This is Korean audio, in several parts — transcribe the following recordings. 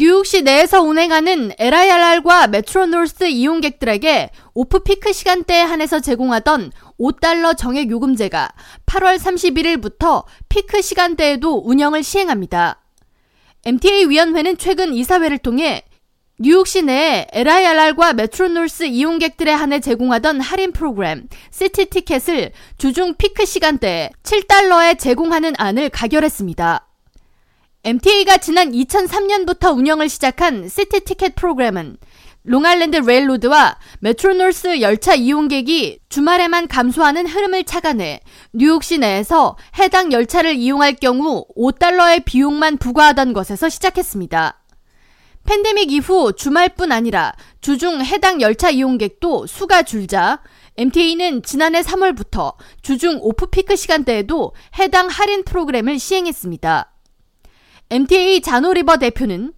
뉴욕시 내에서 운행하는 LIRR과 메트로노스 이용객들에게 off-peak 시간대에 한해서 제공하던 5달러 정액 요금제가 8월 31일부터 피크 시간대에도 운영을 시행합니다. MTA 위원회는 최근 이사회를 통해 뉴욕시 내에 LIRR과 메트로노스 이용객들에 한해 제공하던 할인 프로그램 시티 티켓을 주중 피크 시간대에 7달러에 제공하는 안을 가결했습니다. MTA가 지난 2003년부터 운영을 시작한 시티 티켓 프로그램은 롱알랜드 레일로드와 메트로노스 열차 이용객이 주말에만 감소하는 흐름을 착안해 뉴욕 시 내에서 해당 열차를 이용할 경우 5달러의 비용만 부과하던 것에서 시작했습니다. 팬데믹 이후 주말뿐 아니라 주중 해당 열차 이용객도 수가 줄자 MTA는 지난해 3월부터 주중 off-peak 시간대에도 해당 할인 프로그램을 시행했습니다. MTA 자노 리버 대표는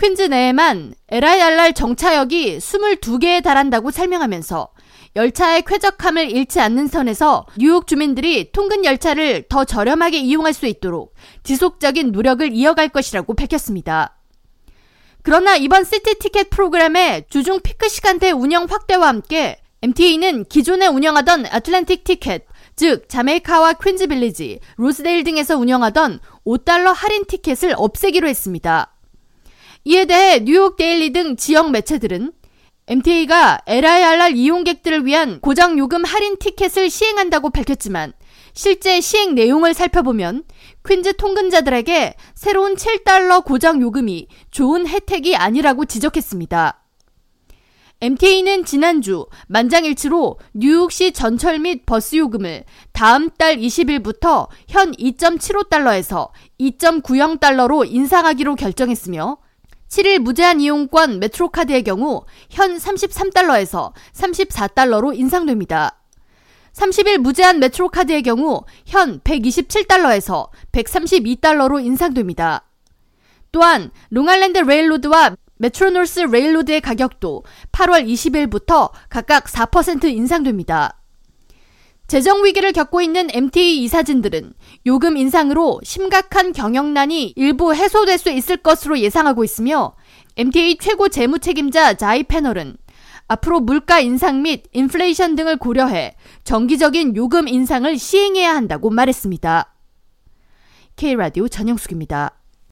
퀸즈 내에만 LIRR 정차역이 22개에 달한다고 설명하면서 열차의 쾌적함을 잃지 않는 선에서 뉴욕 주민들이 통근 열차를 더 저렴하게 이용할 수 있도록 지속적인 노력을 이어갈 것이라고 밝혔습니다. 그러나 이번 시티 티켓 프로그램의 주중 피크 시간대 운영 확대와 함께 MTA는 기존에 운영하던 애틀랜틱 티켓, 즉 자메이카와 퀸즈 빌리지, 로스데일 등에서 운영하던 5달러 할인 티켓을 없애기로 했습니다. 이에 대해 뉴욕 데일리 등 지역 매체들은 MTA가 LIRR 이용객들을 위한 고정 요금 할인 티켓을 시행한다고 밝혔지만 실제 시행 내용을 살펴보면 퀸즈 통근자들에게 새로운 7달러 고정 요금이 좋은 혜택이 아니라고 지적했습니다. MTA는 지난주 만장일치로 뉴욕시 전철 및 버스 요금을 다음 달 20일부터 현 2.75달러에서 2.90달러로 인상하기로 결정했으며 7일 무제한 이용권 메트로카드의 경우 현 33달러에서 34달러로 인상됩니다. 30일 무제한 메트로카드의 경우 현 127달러에서 132달러로 인상됩니다. 또한 롱알랜드 레일로드와 메트로노스 레일로드의 가격도 8월 20일부터 각각 4% 인상됩니다. 재정 위기를 겪고 있는 MTA 이사진들은 요금 인상으로 심각한 경영난이 일부 해소될 수 있을 것으로 예상하고 있으며 MTA 최고 재무 책임자 자이 파텔은 앞으로 물가 인상 및 인플레이션 등을 고려해 정기적인 요금 인상을 시행해야 한다고 말했습니다. K라디오 전영숙입니다.